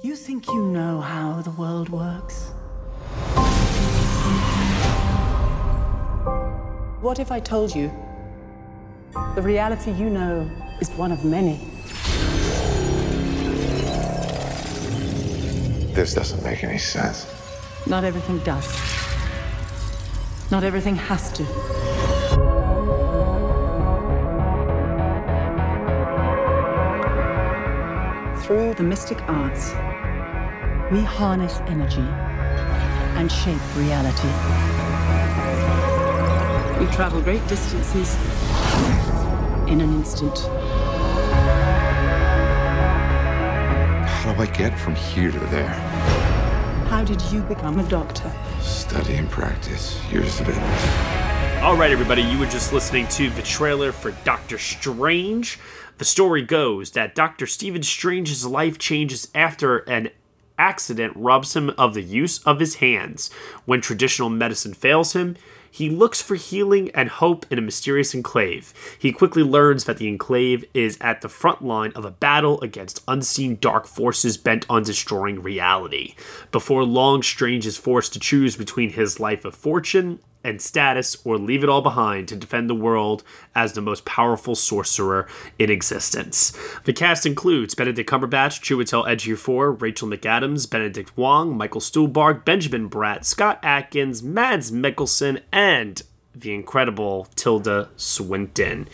You think you know how the world works? What if I told you the reality you know is one of many? This doesn't make any sense. Not everything does. Not everything has to. Through the mystic arts, we harness energy and shape reality. We travel great distances in an instant. How do I get from here to there? How did you become a doctor? Study and practice. Years of it. All right, everybody, you were just listening to the trailer for Doctor Strange. The story goes that Dr. Stephen Strange's life changes after an accident robs him of the use of his hands. When traditional medicine fails him, he looks for healing and hope in a mysterious enclave. He quickly learns that the enclave is at the front line of a battle against unseen dark forces bent on destroying reality. Before long, Strange is forced to choose between his life of fortune and status or leave it all behind to defend the world as the most powerful sorcerer in existence. The cast includes Benedict Cumberbatch, Chiwetel Ejiofor, Rachel McAdams, Benedict Wong, Michael Stuhlbarg, Benjamin Bratt, Scott Adkins, Mads Mikkelsen, and the incredible Tilda Swinton.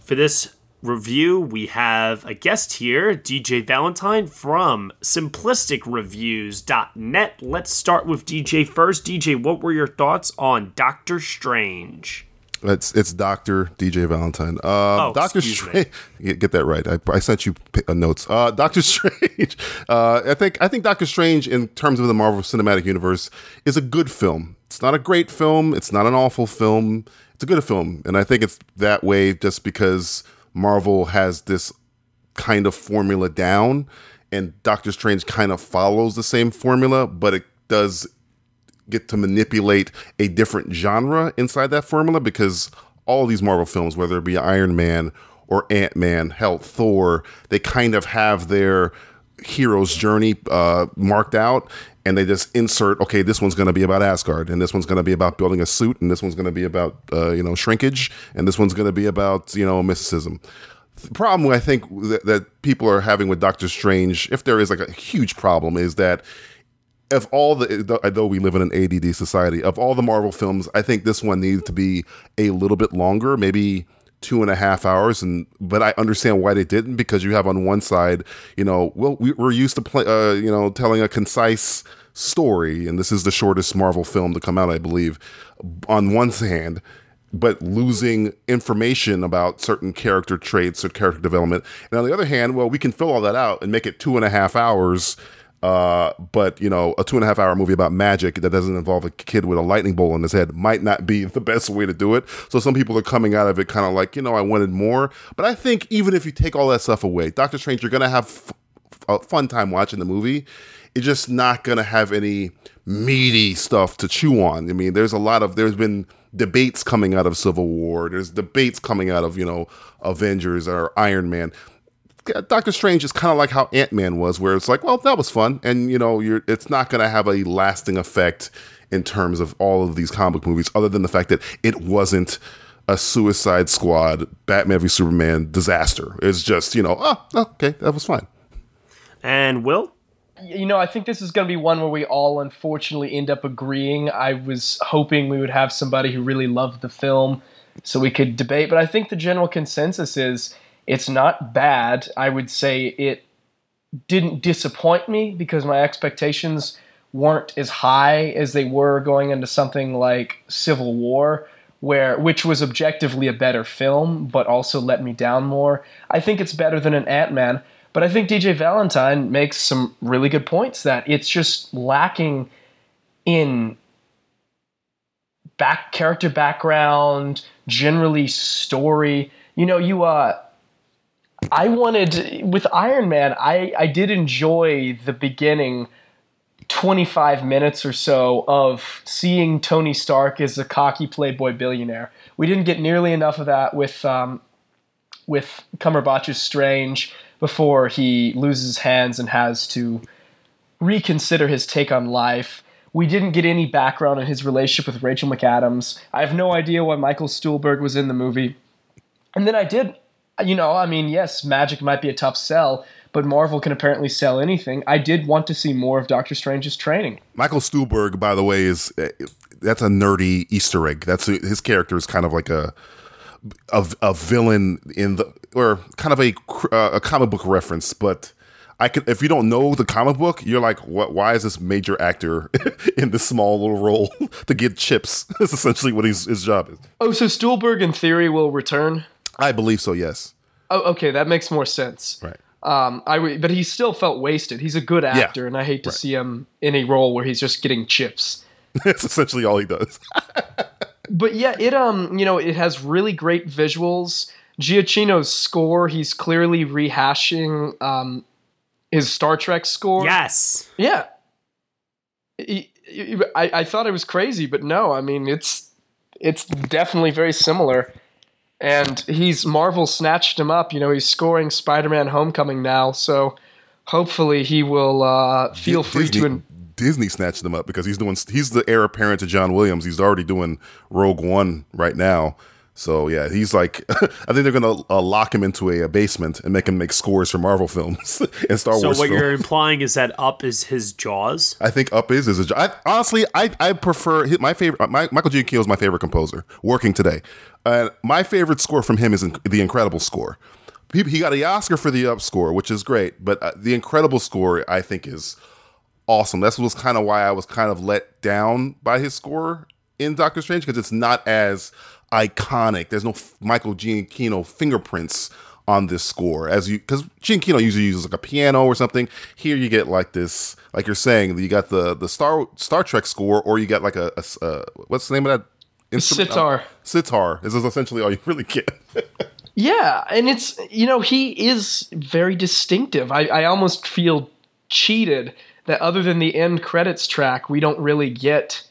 For this review, we have a guest here, DJ Valentine from simplisticreviews.net. Let's start with DJ first. DJ, what were your thoughts on Doctor Strange? It's it's Doctor DJ Valentine. Um, Oh, Doctor. Strange. Get, get that right. I, I sent you p- uh, notes. Uh, Doctor Strange. Uh, I think I think Doctor Strange, in terms of the Marvel Cinematic Universe, is a good film. It's not a great film. It's not an awful film. It's a good film, and I think it's that way just because Marvel has this kind of formula down, and Doctor Strange kind of follows the same formula, but it does get to manipulate a different genre inside that formula because all these Marvel films, whether it be Iron Man or Ant Man, hell, Thor, they kind of have their hero's journey uh, marked out. And they just insert, okay, this one's going to be about Asgard, and this one's going to be about building a suit, and this one's going to be about, uh, you know, shrinkage, and this one's going to be about, you know, mysticism. The problem I think that, that people are having with Doctor Strange, if there is like a huge problem, is that of all the though we live in an ADD society, of all the Marvel films, I think this one needs to be a little bit longer, maybe two and a half hours. And but I understand why they didn't because you have on one side, you know, well we, we're used to play, uh, you know, telling a concise story, and this is the shortest Marvel film to come out, I believe. On one hand, but losing information about certain character traits or character development. And on the other hand, well, we can fill all that out and make it two and a half hours. Uh, but you know, a two and a half hour movie about magic that doesn't involve a kid with a lightning bolt on his head might not be the best way to do it. So some people are coming out of it kind of like, you know, I wanted more. But I think even if you take all that stuff away, Doctor Strange, you're gonna have f- a fun time watching the movie. It's just not gonna have any meaty stuff to chew on. I mean, there's a lot of there's been debates coming out of Civil War. There's debates coming out of you know Avengers or Iron Man. Doctor Strange is kind of like how Ant Man was, where it's like, well, that was fun, and you know, you're it's not going to have a lasting effect in terms of all of these comic movies, other than the fact that it wasn't a Suicide Squad, Batman v Superman disaster. It's just you know, oh, okay, that was fine. And Will? you know, I think this is going to be one where we all unfortunately end up agreeing. I was hoping we would have somebody who really loved the film so we could debate, but I think the general consensus is it's not bad. I would say it didn't disappoint me because my expectations weren't as high as they were going into something like Civil War, where which was objectively a better film, but also let me down more. I think it's better than an Ant Man, but I think DJ Valentine makes some really good points that it's just lacking in back character background, generally story. You know, you uh I wanted with Iron Man, I I did enjoy the beginning 25 minutes or so of seeing Tony Stark as a cocky playboy billionaire. We didn't get nearly enough of that with um, with Cumberbatch's Strange before he loses hands and has to reconsider his take on life. We didn't get any background on his relationship with Rachel McAdams. I have no idea why Michael Stuhlbarg was in the movie. And then I did, you know, I mean, yes, magic might be a tough sell, but Marvel can apparently sell anything. I did want to see more of Doctor Strange's training. Michael Stuhlbarg, by the way, is uh, that's a nerdy Easter egg. That's his character is kind of like a a, a villain in the or kind of a uh, a comic book reference, but. I could, if you don't know the comic book, you're like, what? Why is this major actor in this small little role to get chips? That's essentially what his his job is. Oh, so Stuhlbarg in theory will return. I believe so. Yes. Oh, okay, that makes more sense. Right. Um, I w- but he still felt wasted. He's a good actor, and I hate to right. see him in a role where he's just getting chips. That's essentially all he does. but yeah, it um, you know, it has really great visuals. Giacchino's score, he's clearly rehashing um, his Star Trek score. Yes. Yeah. He- he- I, I thought it was crazy, but no, I mean it's it's definitely very similar. And he's Marvel snatched him up. You know, he's scoring Spider-Man: Homecoming now, so hopefully he will uh, feel free Disney, to. En- Disney snatched him up because he's doing he's the heir apparent to John Williams. He's already doing Rogue One right now. So yeah, he's like I think they're gonna uh, lock him into a, a basement and make him make scores for Marvel films and Star So Wars. So what films. you're implying is that Up is his Jaws. I think Up is is a. I, honestly, I I prefer my favorite. My, Michael Giacchino is my favorite composer working today. My favorite score from him is in, the Incredible score. He, he got the Oscar for the Up score, which is great, but uh, the Incredible score I think is awesome. That's was kind of why I was kind of let down by his score in Doctor Strange because it's not as iconic. There's no f- Michael Giacchino fingerprints on this score as you because Giacchino usually uses like a piano or something. Here you get like this, like you're saying, you got the the Star Star Trek score, or you got like a uh, what's the name of that instrument? Sitar. sitar. This is essentially all you really get. Yeah, and it's you know he is very distinctive. I, I almost feel cheated that other than the end credits track, we don't really get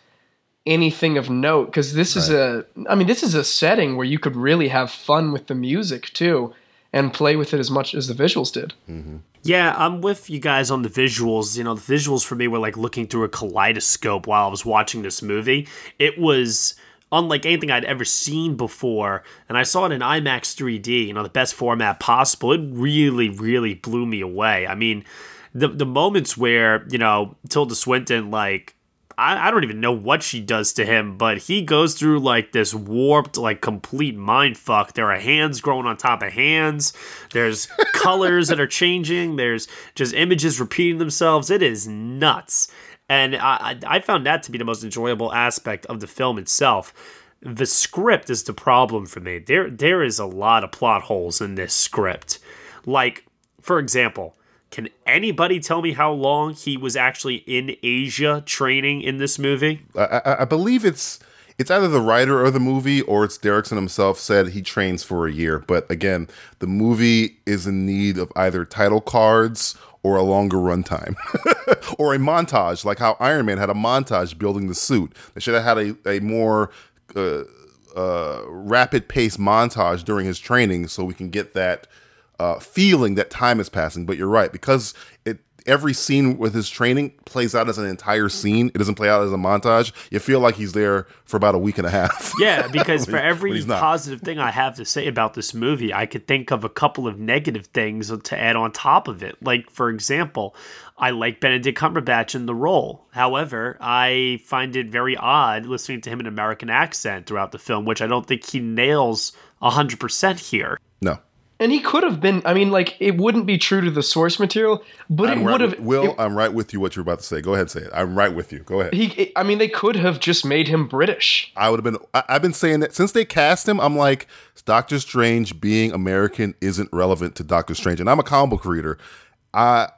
anything of note because this is a I mean this is a setting where you could really have fun with the music too and play with it as much as the visuals did. Mm-hmm. Yeah, I'm with you guys on the visuals. You know, the visuals for me were like looking through a kaleidoscope while I was watching this movie. It was unlike anything I'd ever seen before, and I saw it in IMAX 3D, you know, the best format possible. It really, really blew me away. I mean, the the moments where, you know, Tilda Swinton like I, I don't even know what she does to him, but he goes through like this warped, like complete mind fuck. There are hands growing on top of hands. There's colors that are changing. There's just images repeating themselves. It is nuts. And I, I found that to be the most enjoyable aspect of the film itself. The script is the problem for me. There there is a lot of plot holes in this script. Like, for example, can anybody tell me how long he was actually in Asia training in this movie? I, I, I believe it's it's either the writer of the movie or it's Derrickson himself said he trains for a year. But again, the movie is in need of either title cards or a longer runtime or a montage, like how Iron Man had a montage building the suit. They should have had a, a more uh, uh, rapid pace montage during his training so we can get that uh, feeling that time is passing. But you're right because it every scene with his training plays out as an entire scene. It doesn't play out as a montage. You feel like he's there for about a week and a half. Yeah, because for every when he's not. positive thing I have to say about this movie, I could think of a couple of negative things to add on top of it. Like, for example, I like Benedict Cumberbatch in the role. However, I find it very odd listening to him in American accent throughout the film, which I don't think he nails 100% here. No. And he could have been. I mean, like it wouldn't be true to the source material, but I'm it right would have. Will, it- I'm right with you. What you're about to say. Go ahead, say it. I'm right with you. Go ahead. he. I mean, they could have just made him British. I would have been. I, I've been saying that since they cast him. I'm like, Doctor Strange being American isn't relevant to Doctor Strange, and I'm a comic book reader. I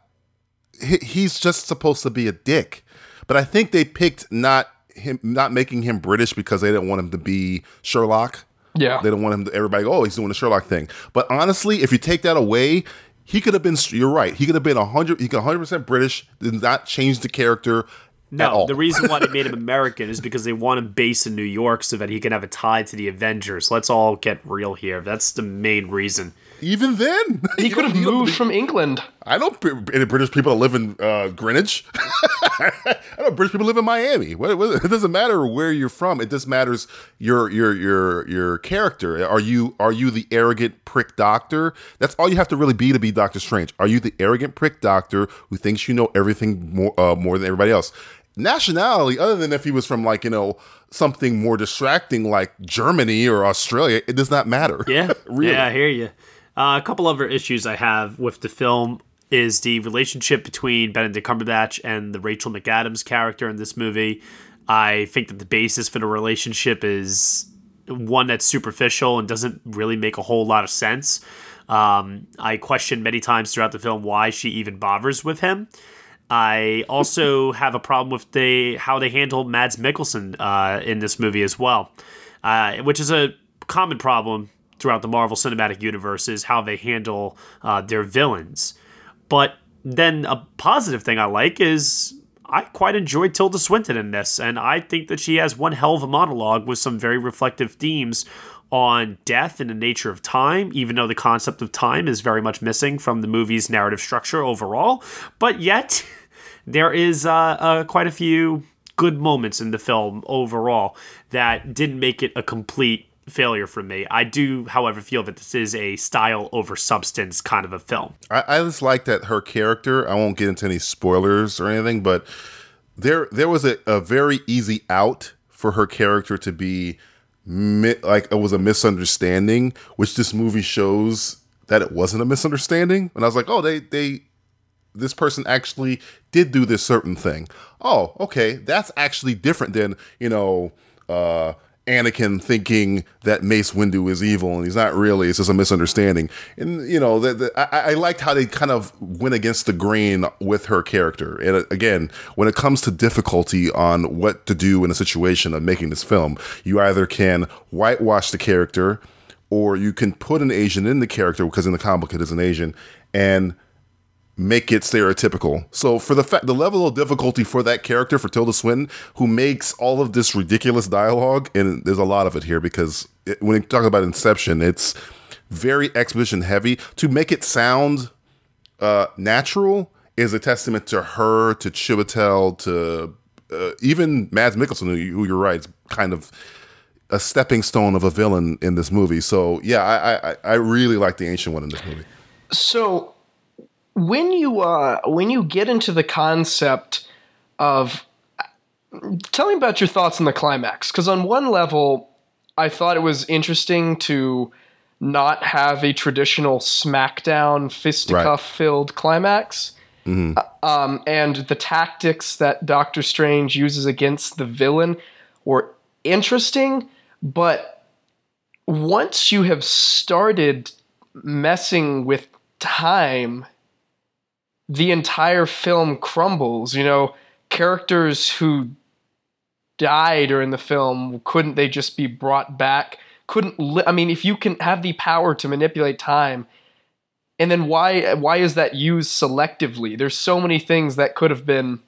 he, he's just supposed to be a dick, but I think they picked not him, not making him British because they didn't want him to be Sherlock. Yeah. They don't want him to everybody go, oh, he's doing the Sherlock thing. But honestly, if you take that away, he could have been you're right. He could have been 100 he could 100% British, did not change the character No, the reason why they made him American is because they want him based in New York so that he can have a tie to the Avengers. Let's all get real here. That's the main reason. Even then, He could have moved from England. I know any British people that live in uh, Greenwich. I know British people live in Miami. It doesn't matter where you're from. It just matters your your your your character. Are you are you the arrogant prick doctor? That's all you have to really be to be Doctor Strange. Are you the arrogant prick doctor who thinks you know everything more uh, more than everybody else? Nationality, other than if he was from like you know something more distracting like Germany or Australia, it does not matter. Yeah, really. yeah, I hear you. Uh, a couple other issues I have with the film is the relationship between Benedict Cumberbatch and the Rachel McAdams character in this movie. I think that the basis for the relationship is one that's superficial and doesn't really make a whole lot of sense. Um, I question many times throughout the film why she even bothers with him. I also have a problem with the how they handle Mads Mikkelsen uh, in this movie as well, uh, which is a common problem throughout the Marvel Cinematic Universe is how they handle uh, their villains. But then a positive thing I like is I quite enjoyed Tilda Swinton in this, and I think that she has one hell of a monologue with some very reflective themes on death and the nature of time, even though the concept of time is very much missing from the movie's narrative structure overall. But yet, there is uh, uh, quite a few good moments in the film overall that didn't make it a complete failure for me. I do, however, feel that this is a style over substance kind of a film. I, I just like that her character. I won't get into any spoilers or anything, but there there was a, a very easy out for her character to be mi- like it was a misunderstanding, which this movie shows that it wasn't a misunderstanding. And I was like, oh, they they this person actually did do this certain thing. Oh, okay, that's actually different than you know. uh Anakin thinking that Mace Windu is evil and he's not really. It's just a misunderstanding. And you know, the, the, I, I liked how they kind of went against the grain with her character. And uh, again, when it comes to difficulty on what to do in a situation of making this film, you either can whitewash the character, or you can put an Asian in the character because in the comic it is an Asian, and make it stereotypical. So for the fact the level of difficulty for that character for Tilda Swinton, who makes all of this ridiculous dialogue, and there's a lot of it here because it, when you talk about Inception, it's very exposition heavy. To make it sound uh, natural is a testament to her, to Chiwetel, to uh, even Mads Mikkelsen, who, who you're right, is kind of a stepping stone of a villain in this movie. So yeah, I I, I really like the ancient one in this movie. So when you uh, when you get into the concept of tell me about your thoughts on the climax because on one level I thought it was interesting to not have a traditional smackdown fisticuff filled climax. Uh, Um, and the tactics that Doctor Strange uses against the villain were interesting, but once you have started messing with time, the entire film crumbles. You know, characters who die during the film couldn't they just be brought back? Couldn't li- I mean, if you can have the power to manipulate time, and then why why is that used selectively? There's so many things that could have been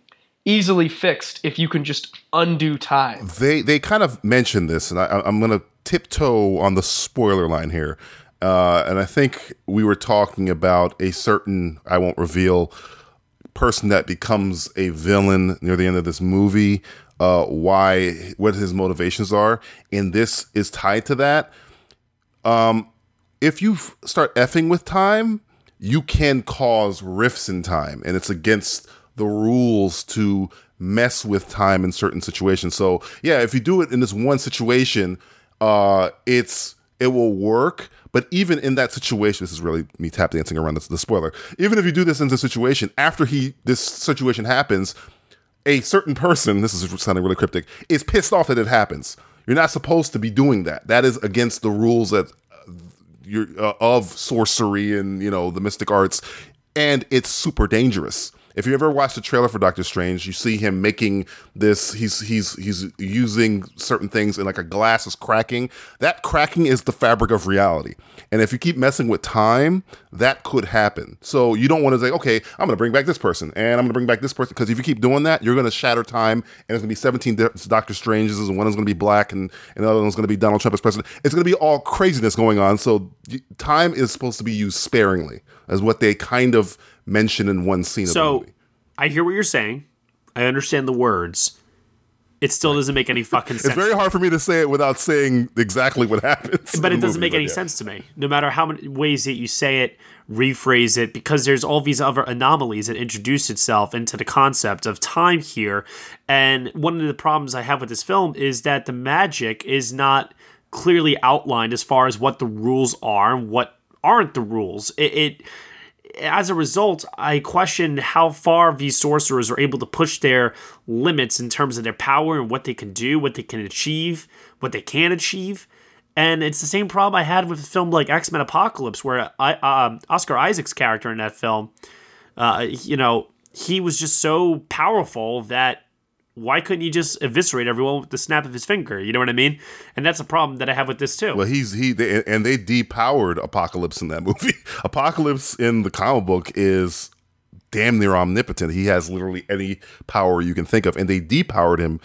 easily fixed if you can just undo time. they they kind of mentioned this, and I, I'm going to tiptoe on the spoiler line here. Uh, and I think we were talking about a certain I won't reveal person that becomes a villain near the end of this movie. Uh, why what his motivations are, and this is tied to that. Um, if you f- start effing with time, you can cause rifts in time, and it's against the rules to mess with time in certain situations. So, yeah, if you do it in this one situation, uh, it's it will work. But even in that situation, this is really me tap dancing around the, the spoiler. Even if you do this in the situation after he this situation happens, a certain person, this is sounding really cryptic, is pissed off that it happens. You're not supposed to be doing that. That is against the rules that uh, of sorcery and you know the mystic arts, and it's super dangerous. If you ever watched the trailer for Doctor Strange, you see him making this. He's he's he's using certain things, and like a glass is cracking. That cracking is the fabric of reality. And if you keep messing with time, that could happen. So you don't want to say, okay, I'm going to bring back this person, and I'm going to bring back this person, because if you keep doing that, you're going to shatter time, and it's going to be 17 Doctor Stranges, and one is going to be black, and, and the other one's going to be Donald Trump as president. It's going to be all craziness going on. So time is supposed to be used sparingly, as what they kind of mention in one scene of the So. I hear what you're saying. I understand the words. It still doesn't make any fucking sense. It's very hard for me to say it without saying exactly what happens. but it doesn't movie, make any yeah. sense to me. No matter how many ways that you say it, rephrase it, because there's all these other anomalies that introduce itself into the concept of time here. And one of the problems I have with this film is that the magic is not clearly outlined as far as what the rules are and what aren't the rules. It, it as a result, I question how far these sorcerers are able to push their limits in terms of their power and what they can do, what they can achieve, what they can achieve. And it's the same problem I had with a film like X Men Apocalypse, where I, uh, Oscar Isaac's character in that film, uh, you know, he was just so powerful that why couldn't he just eviscerate everyone with the snap of his finger? You know what I mean? And that's a problem that I have with this too. Well, he's he they, and they depowered Apocalypse in that movie. Apocalypse in the comic book is damn near omnipotent. He has literally any power you can think of, and they depowered him.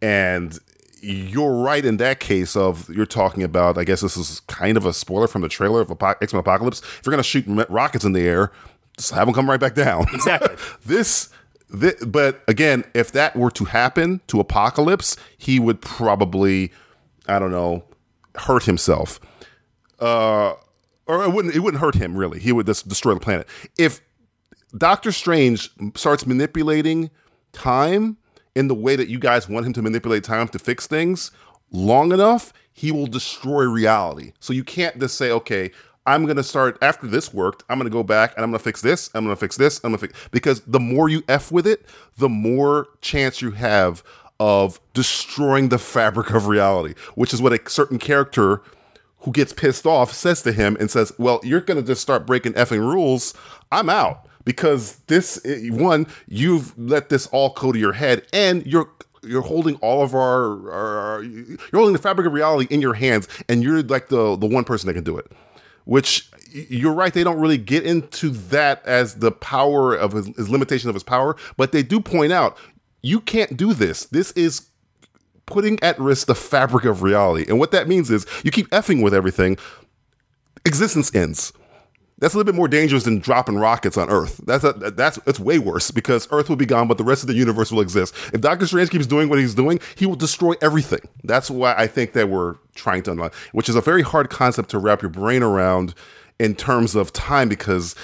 And you're right in that case of you're talking about. I guess this is kind of a spoiler from the trailer of Apo- X Men Apocalypse. If you're gonna shoot rockets in the air, just have them come right back down. Exactly. this. Thi- but again, if that were to happen to Apocalypse, he would probably, I don't know, hurt himself. Uh, or it wouldn't. It wouldn't hurt him really. He would just destroy the planet. If Doctor Strange starts manipulating time in the way that you guys want him to manipulate time to fix things long enough, he will destroy reality. So you can't just say, okay, I'm going to start after this worked, I'm going to go back and I'm going to fix this, I'm going to fix this, I'm going to fix because the more you F with it, the more chance you have of destroying the fabric of reality, which is what a certain character who gets pissed off says to him and says, "Well, you're going to just start breaking effing rules. I'm out because this eh, one you've let this all go to your head and you're you're holding all of our, our, our you're holding the fabric of reality in your hands and you're like the the one person that can do it." Which you're right, they don't really get into that as the power of his, his limitation of his power, but they do point out you can't do this. This is putting at risk the fabric of reality. And what that means is you keep effing with everything, existence ends. That's a little bit more dangerous than dropping rockets on Earth. That's a, that's it's way worse because Earth will be gone, but the rest of the universe will exist. If Doctor Strange keeps doing what he's doing, he will destroy everything. That's why I think that we're trying to unlock, which is a very hard concept to wrap your brain around in terms of time because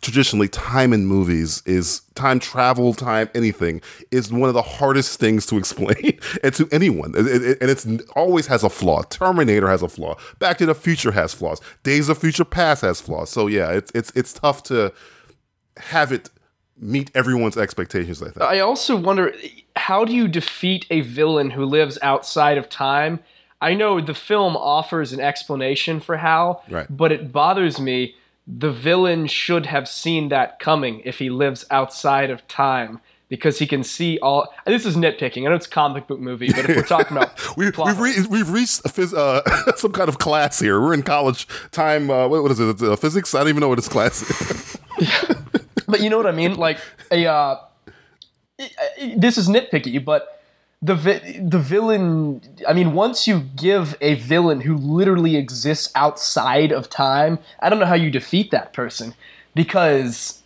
traditionally time in movies is time travel time anything is one of the hardest things to explain and to anyone and it's always has a flaw terminator has a flaw back to the future has flaws days of future past has flaws so yeah it's it's it's tough to have it meet everyone's expectations i think I also wonder how do you defeat a villain who lives outside of time? I know the film offers an explanation for how, Right. but it bothers me. The villain should have seen that coming if he lives outside of time because he can see all. This is nitpicking. I know it's a comic book movie, but if we're talking about we, we've, re- we've reached a phys- uh, some kind of class here. We're in college time. Uh, what, what is it? It's, uh, physics? I don't even know what this class is. but you know what I mean? Like a uh, i- i- this is nitpicky, but the vi- the villain. I mean, once you give a villain who literally exists outside of time, I don't know how you defeat that person because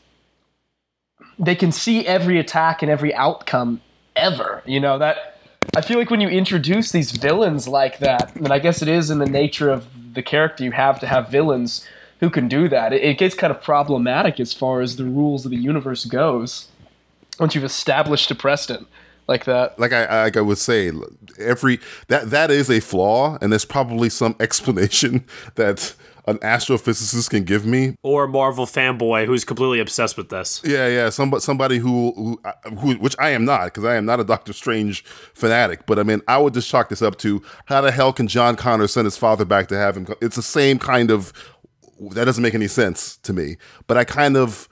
they can see every attack and every outcome ever. You know that. I feel like when you introduce these villains like that, and I guess it is in the nature of the character you have to have villains who can do that. It, it gets kind of problematic as far as the rules of the universe goes. Once you've established a precedent, like that. like I like I would say, every that that is a flaw, and there's probably some explanation that an astrophysicist can give me. Or a Marvel fanboy who's completely obsessed with this. Yeah, yeah, somebody somebody who who, uh, who which I am not because I am not a Doctor Strange fanatic. But I mean, I would just chalk this up to how the hell can John Connor send his father back to have him? It's the same kind of that doesn't make any sense to me. But I kind of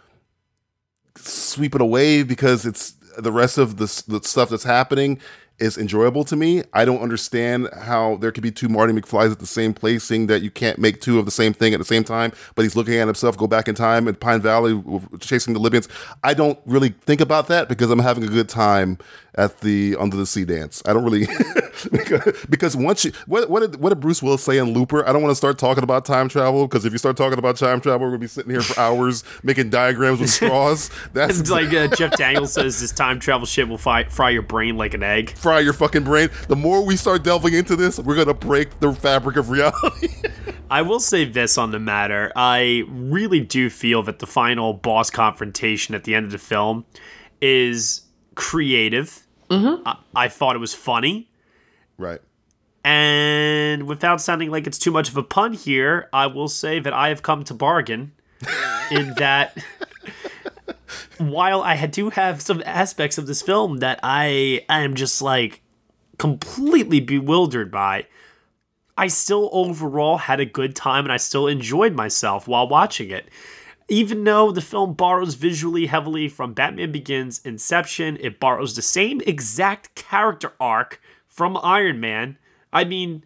sweep it away because it's the rest of the, the stuff that's happening is enjoyable to me. I don't understand how there could be two Marty McFlys at the same place, saying that you can't make two of the same thing at the same time, but he's looking at himself go back in time in Pine Valley chasing the Libyans. I don't really think about that because I'm having a good time at the Under the Sea dance. I don't really because, because once you what what did, what did Bruce Willis say in Looper? I don't want to start talking about time travel because if you start talking about time travel, we're gonna be sitting here for hours making diagrams with straws. That's It's like uh, Jeff Daniels says this time travel shit will fry, fry your brain like an egg. Fry your fucking brain. The more we start delving into this, we're gonna break the fabric of reality. I will say this on the matter. I really do feel that the final boss confrontation at the end of the film is creative. Mm-hmm. I, I thought it was funny. right. And without sounding like it's too much of a pun here, I will say that I have come to bargain in that while I had- do have some aspects of this film that I I am just like completely bewildered by, I still overall had a good time and I still enjoyed myself while watching it. Even though the film borrows visually heavily from Batman Begins, Inception, it borrows the same exact character arc from Iron Man. I mean,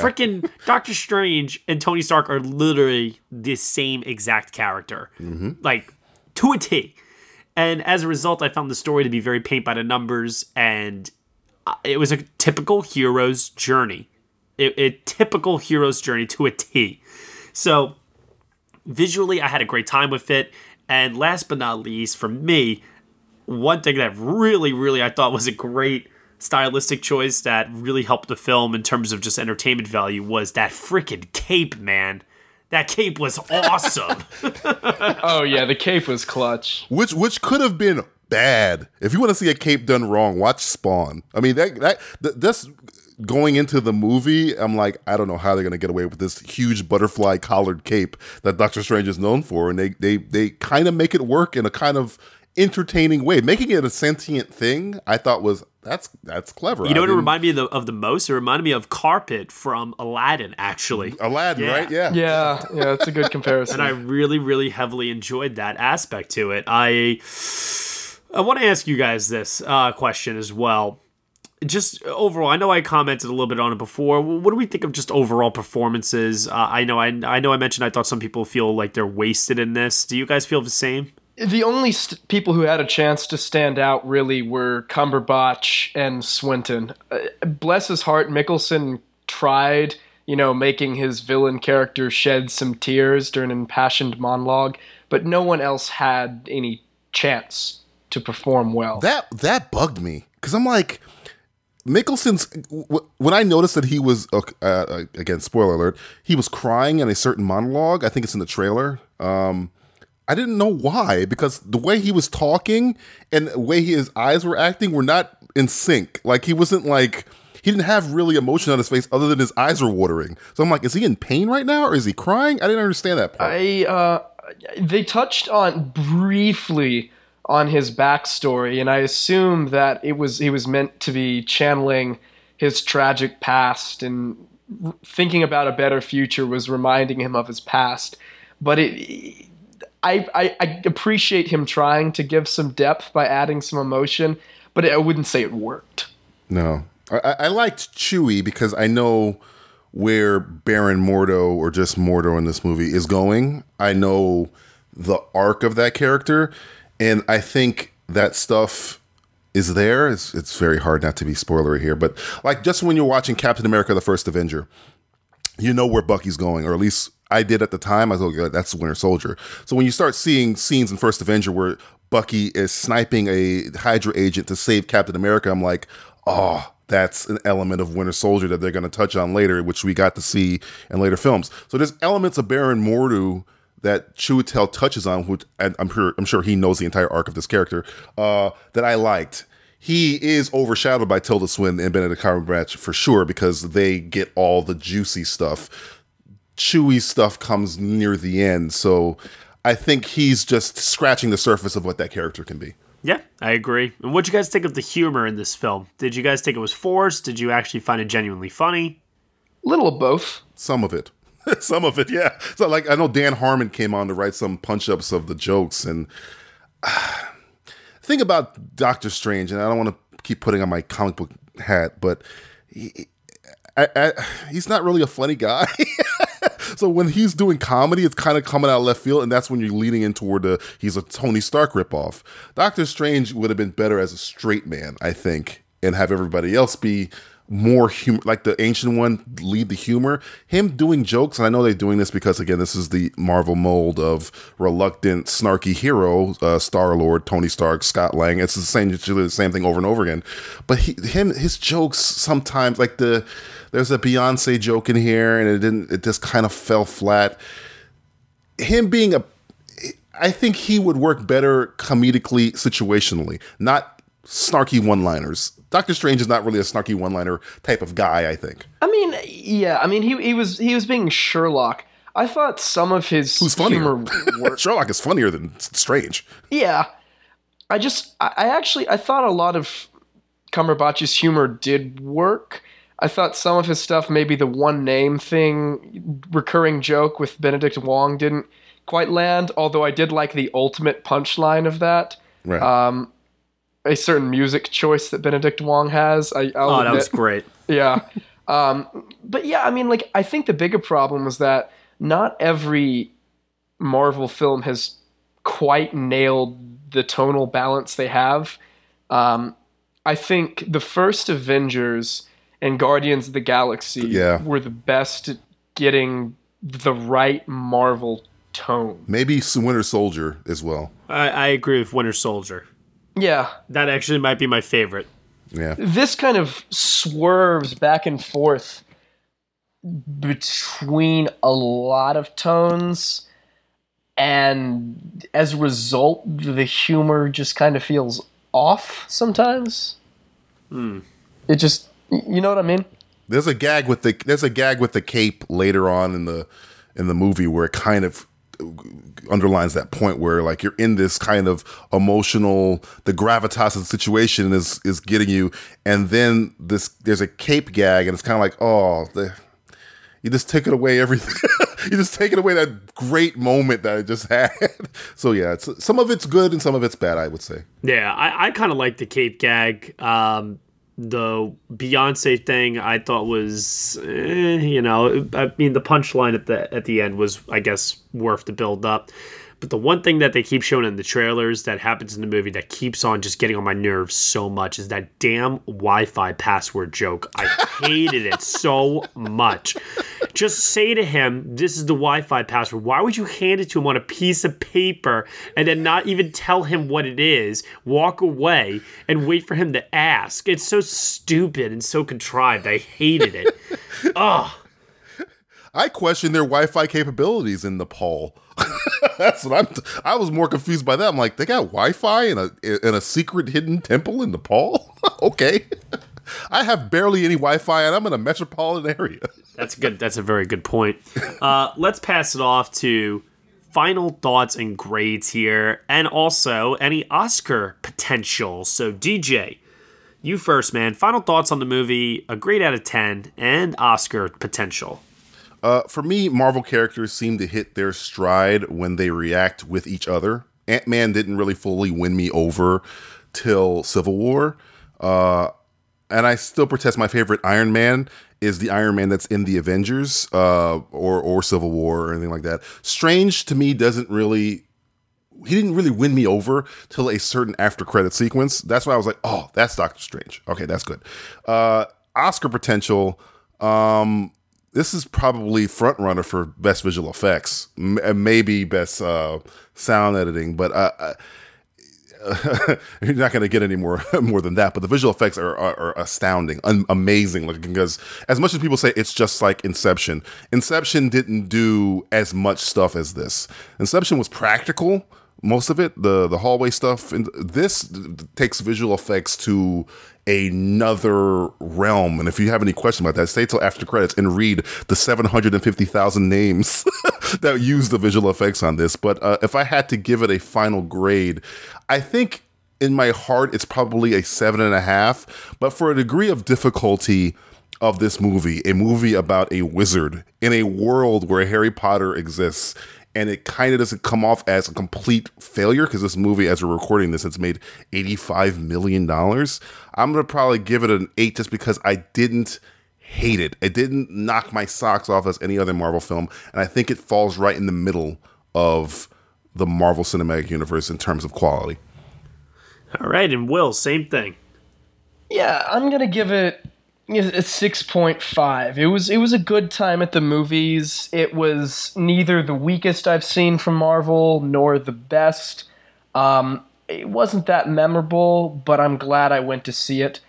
freaking Doctor Strange and Tony Stark are literally the same exact character. Mm-hmm. Like, to a T. And as a result, I found the story to be very paint by the numbers, and uh, it was a typical hero's journey. A, a typical hero's journey to a T. So, visually, I had a great time with it. And last but not least, for me, one thing that really, really I thought was a great stylistic choice that really helped the film in terms of just entertainment value was that freaking cape, man. That cape was awesome. Oh yeah, the cape was clutch. Which which could have been bad. If you want to see a cape done wrong, watch Spawn. I mean that that th- this going into the movie, I'm like, I don't know how they're gonna get away with this huge butterfly collared cape that Doctor Strange is known for, and they they they kind of make it work in a kind of entertaining way, making it a sentient thing. I thought was that's that's clever. You know I what it reminded me of the, of the most? It reminded me of Carpet from Aladdin, actually. Aladdin, Yeah. right? Yeah. Yeah, yeah, that's a good comparison. and I really, really heavily enjoyed that aspect to it. I I want to ask you guys this uh, question as well. Just overall, I know I commented a little bit on it before. What do we think of just overall performances? Uh, I know I, I know I mentioned I thought some people feel like they're wasted in this. Do you guys feel the same? The only st- people who had a chance to stand out really were Cumberbatch and Swinton. Uh, bless his heart, Mikkelsen tried, you know, making his villain character shed some tears during an impassioned monologue, but no one else had any chance to perform well. That that bugged me because I'm like, Mikkelsen's. When I noticed that he was uh, again, spoiler alert, he was crying in a certain monologue. I think it's in the trailer. Um, I didn't know why because the way he was talking and the way his eyes were acting were not in sync. Like he wasn't like he didn't have really emotion on his face other than his eyes were watering. So I'm like, is he in pain right now or is he crying? I didn't understand that part. I uh, they touched on briefly on his backstory, and I assume that it was he was meant to be channeling his tragic past and thinking about a better future was reminding him of his past. But it, I, I I appreciate him trying to give some depth by adding some emotion, but I wouldn't say it worked. No, I, I- liked Chewie because I know where Baron Mordo or just Mordo in this movie is going. I know the arc of that character, and I think that stuff is there. It's, it's very hard not to be spoilery here, but like just when you're watching Captain America: The First Avenger, you know where Bucky's going, or at least I did at the time. I was like, "Yeah, that's Winter Soldier. So when you start seeing scenes in First Avenger where Bucky is sniping a Hydra agent to save Captain America, I'm like, oh, that's an element of Winter Soldier that they're going to touch on later, which we got to see in later films. So there's elements of Baron Mordo that Chiwetel touches on, which I'm sure I'm sure he knows the entire arc of this character uh, that I liked. he is overshadowed by Tilda Swinton and Benedict Cumberbatch for sure because they get all the juicy stuff. Chewy stuff comes near the end, so I think he's just scratching the surface of what that character can be. Yeah, I agree. And what'd you guys think of the humor in this film? Did you guys think it was forced? Did you actually find it genuinely funny? Little of both. Some of it. some of it, yeah. So like I know Dan Harmon came on to write some punch ups of the jokes and uh, thing about Doctor Strange, and I don't want to keep putting on my comic book hat, but he, I, I, he's not really a funny guy. so when he's doing comedy, it's kind of coming out left field, and that's when you're leaning in toward the he's a Tony Stark ripoff. Doctor Strange would have been better as a straight man, I think, and have everybody else be more humor, like the ancient one, lead the humor. Him doing jokes, and I know they're doing this because again, this is the Marvel mold of reluctant, snarky hero, uh, Star Lord, Tony Stark, Scott Lang. It's the same, the same thing over and over again. But he, him, his jokes sometimes, like the there's a Beyonce joke in here, and it didn't, it just kind of fell flat. Him being a I think he would work better comedically, situationally, not snarky one liners. Doctor Strange is not really a snarky one liner type of guy, I think. I mean, yeah, I mean he he was he was being Sherlock. I thought some of his Who's funnier? humor. Sherlock is funnier than Strange. yeah. I just I, I actually I thought a lot of Cumberbatch's humor did work. I thought some of his stuff, maybe the one name thing, recurring joke with Benedict Wong didn't quite land. Although I did like the ultimate punchline of that. Right. Um, a certain music choice that Benedict Wong has. I, I'll Oh, that was great. yeah. Um, but yeah, I mean, like, I think the bigger problem was that not every Marvel film has quite nailed the tonal balance they have. Um, I think the first Avengers and Guardians of the Galaxy Yeah. were the best at getting the right Marvel tone. Maybe Winter Soldier as well. I, I agree with Winter Soldier. Yeah, That actually might be my favorite. Yeah. this kind of swerves back and forth between a lot of tones and as a result the humor just kind of feels off sometimes Hmm. it just you know what i mean? There's a gag with the there's a gag with the cape later on in the in the movie where it kind of underlines that point where like you're in this kind of emotional the gravitas of the situation is is getting you. And then this there's a cape gag and it's kind of like oh the, you just take it away everything you just taking away that great moment that I just had. So yeah it's some of it's good and some of it's bad I would say. Yeah, I, I kind of like the Cape gag. Um, the Beyonce thing I thought was, eh, you know, I mean the punchline at the at the end was, I guess, worth the build up. But the one thing that they keep showing in the trailers that happens in the movie that keeps on just getting on my nerves so much is that damn Wi-Fi password joke. I hated it so much. Just say to him, "This is the Wi-Fi password." Why would you hand it to him on a piece of paper and then not even tell him what it is? Walk away and wait for him to ask. It's so stupid and so contrived. I hated it. Ugh. I question their Wi-Fi capabilities in Nepal. That's what I'm. T- I was more confused by that. I'm like, they got Wi-Fi in a in a secret hidden temple in Nepal. okay, I have barely any Wi-Fi, and I'm in a metropolitan area. That's good. That's a very good point. Uh, let's pass it off to final thoughts and grades here, and also any Oscar potential. So, DJ, you first, man. Final thoughts on the movie, a grade out of 10, and Oscar potential. Uh, for me, Marvel characters seem to hit their stride when they react with each other. Ant Man didn't really fully win me over till Civil War. Uh, and I still protest my favorite Iron Man is the Iron Man that's in the Avengers uh, or or Civil War or anything like that. Strange to me doesn't really he didn't really win me over till a certain after credit sequence. That's why I was like, oh, that's Doctor Strange. Okay, that's good. Uh, Oscar potential. Um, this is probably front runner for best visual effects, M- maybe best uh, sound editing, but uh, uh, you're not going to get any more more than that. But the visual effects are, are, are astounding, un- amazing. Like because as much as people say it's just like Inception, Inception didn't do as much stuff as this. Inception was practical, most of it, the the hallway stuff. And this takes visual effects to another realm. And if you have any question about that, stay till after credits and read the 750,000 names that use the visual effects on this. But uh, if I had to give it a final grade, I think in my heart it's probably a seven and a half. But for a degree of difficulty of this movie, a movie about a wizard in a world where Harry Potter exists and it kind of doesn't come off as a complete failure because this movie, as we're recording this, it's made $85 million. I'm going to probably give it an eight just because I didn't hate it. It didn't knock my socks off as any other Marvel film. And I think it falls right in the middle of the Marvel Cinematic Universe in terms of quality. All right, and Will, same thing. Yeah, I'm gonna give it a six point five. It was it was a good time at the movies. It was neither the weakest I've seen from Marvel nor the best. Um, it wasn't that memorable, but I'm glad I went to see it.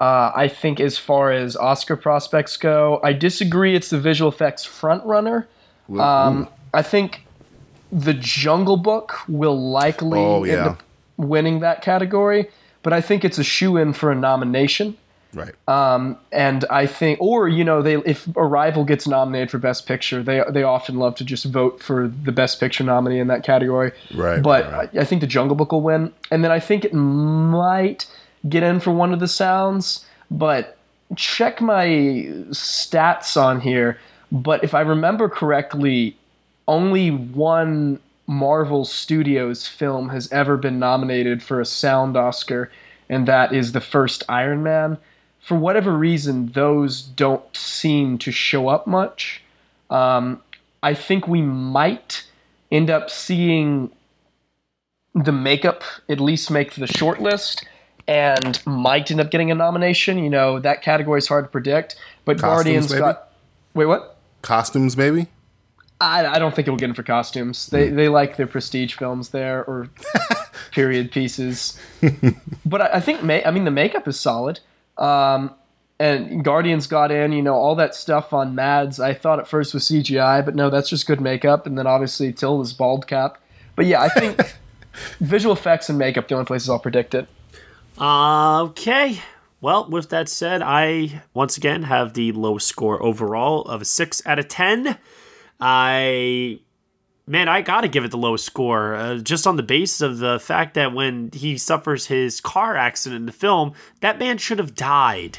Uh, I think as far as Oscar prospects go, I disagree. It's the visual effects front runner. Um, I think the Jungle Book will likely Oh, yeah. end up winning that category, but I think it's a shoe in for a nomination. Right. Um, and I think, or you know, they if Arrival gets nominated for Best Picture, they they often love to just vote for the Best Picture nominee in that category. Right, But right, right. I, I think the Jungle Book will win, and then I think it might get in for one of the sounds. But check my stats on here. But if I remember correctly, only one Marvel Studios film has ever been nominated for a sound Oscar, and that is the first Iron Man. For whatever reason, those don't seem to show up much. Um, I think we might end up seeing the makeup at least make the short list and might end up getting a nomination. You know, that category is hard to predict. But Costumes, Guardians maybe? got. Wait, what? Costumes, maybe? I, I don't think it will get in for costumes. They they like their prestige films there or period pieces. but I, I think ma- I mean the makeup is solid. Um, and Guardians got in, you know, all that stuff on Mads. I thought at first was CGI, but no, that's just good makeup. And then obviously Tilda's bald cap. But yeah, I think visual effects and makeup the only places I'll predict it. Okay. Well, with that said, I once again have the lowest score overall of a 6 out of 10. I. Man, I gotta give it the lowest score, uh, just on the basis of the fact that when he suffers his car accident in the film, that man should have died.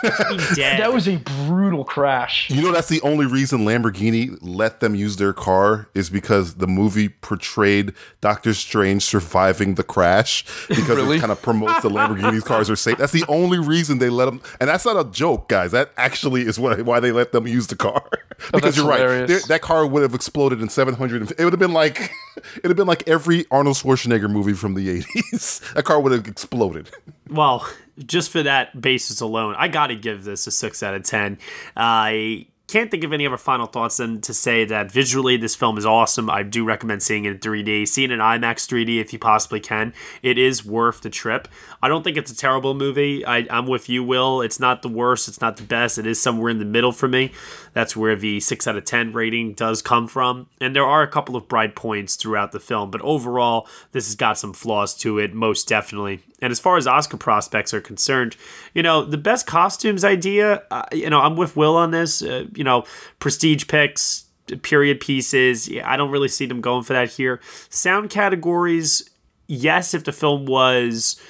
He should be dead. That was a brutal crash. You know, that's the only reason Lamborghini let them use their car is because the movie portrayed Doctor Strange surviving the crash because Really? it kind of promotes the Lamborghini's cars are safe. That's the only reason they let them, and that's not a joke, guys. That actually is what, why they let them use the car. Oh, because Oh, you're right, hilarious. There- that car would have exploded in 700. It would have been like, it would have been like every Arnold Schwarzenegger movie from the 80s. that car would have exploded. well, just for that basis alone, I got to give this a 6 out of 10. I can't think of any other final thoughts than to say that visually this film is awesome. I do recommend seeing it in 3D. seeing it in IMAX 3D if you possibly can. It is worth the trip. I don't think it's a terrible movie. I, I'm with you, Will. It's not the worst. It's not the best. It is somewhere in the middle for me. That's where the 6 out of 10 rating does come from. And there are a couple of bright points throughout the film, but overall, this has got some flaws to it, most definitely. And as far as Oscar prospects are concerned, you know, the best costumes idea, uh, you know, I'm with Will on this. Uh, you know, prestige picks, period pieces. Yeah, I don't really see them going for that here. Sound categories, yes, if the film was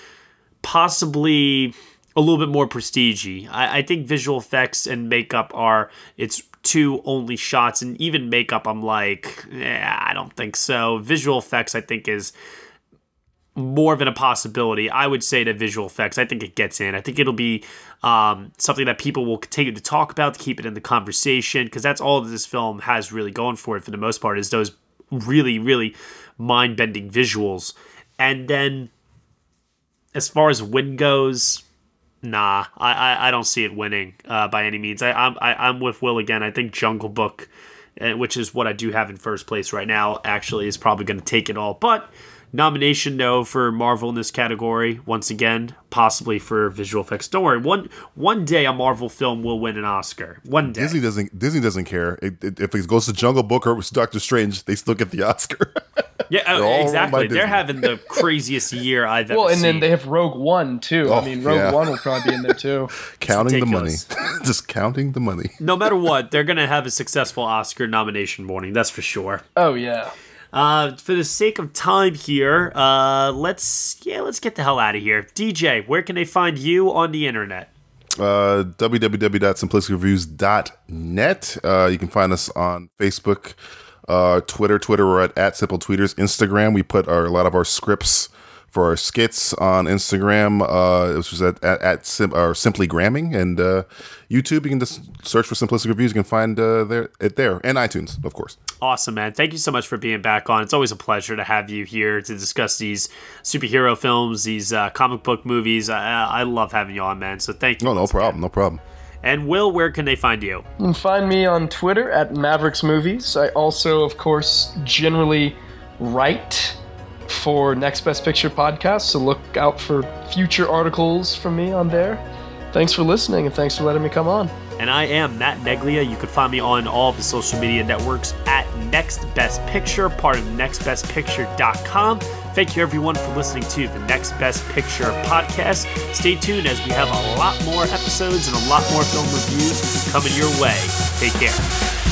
possibly a little bit more prestigey. I, I think visual effects and makeup are its two only shots, and even makeup, I'm like, I don't think so. Visual effects, I think, is more than a possibility. I would say to visual effects, I think it gets in. I think it'll be um, something that people will continue to talk about to keep it in the conversation because that's all that this film has really going for it for the most part is those really, really mind bending visuals. And then as far as win goes, nah, I, I, I don't see it winning uh, by any means. I, I'm I, I'm with Will again. I think Jungle Book, uh, which is what I do have in first place right now, actually is probably going to take it all. But nomination no for Marvel in this category. Once again, possibly for visual effects. Don't worry. One one day a Marvel film will win an Oscar. One day. Disney doesn't Disney doesn't care. It, it- if it goes to Jungle Book or Doctor Strange, they still get the Oscar. Yeah, They're oh, all run by exactly. They're having the craziest year I've ever seen. Well, and seen. then they have Rogue One too. Oh, I mean, Rogue yeah. One will probably be in there too. counting the money, just counting the money. no matter what, they're going to have a successful Oscar nomination morning. That's for sure. Oh yeah. Uh, for the sake of time here, uh, let's yeah, let's get the hell out of here. DJ, where can they find you on the internet? uh, www.simplisticreviews.net. Uh, you can find us on Facebook, uh, Twitter. Twitter, we're at, at Simple Tweeters. Instagram, we put our, a lot of our scripts for our skits on Instagram, uh, which is at, at, at sim, or Simply Gramming. And uh, YouTube, you can just search for Simplistic Reviews. You can find uh, there, it there. And iTunes, of course. Awesome, man. Thank you so much for being back on. It's always a pleasure to have you here to discuss these superhero films, these uh, comic book movies. I, I love having you on, man. So thank you. No, no once again. problem. No problem. And Will, where can they find you? You can find me on Twitter at Mavericks Movies. I also, of course, generally write for Next Best Picture podcast, so look out for future articles from me on there. Thanks for listening and thanks for letting me come on. And I am Matt Neglia. You can find me on all of the social media networks at Next Best Picture, part of nextbestpicture.com. Thank you, everyone, for listening to the Next Best Picture podcast. Stay tuned as we have a lot more episodes and a lot more film reviews coming your way. Take care.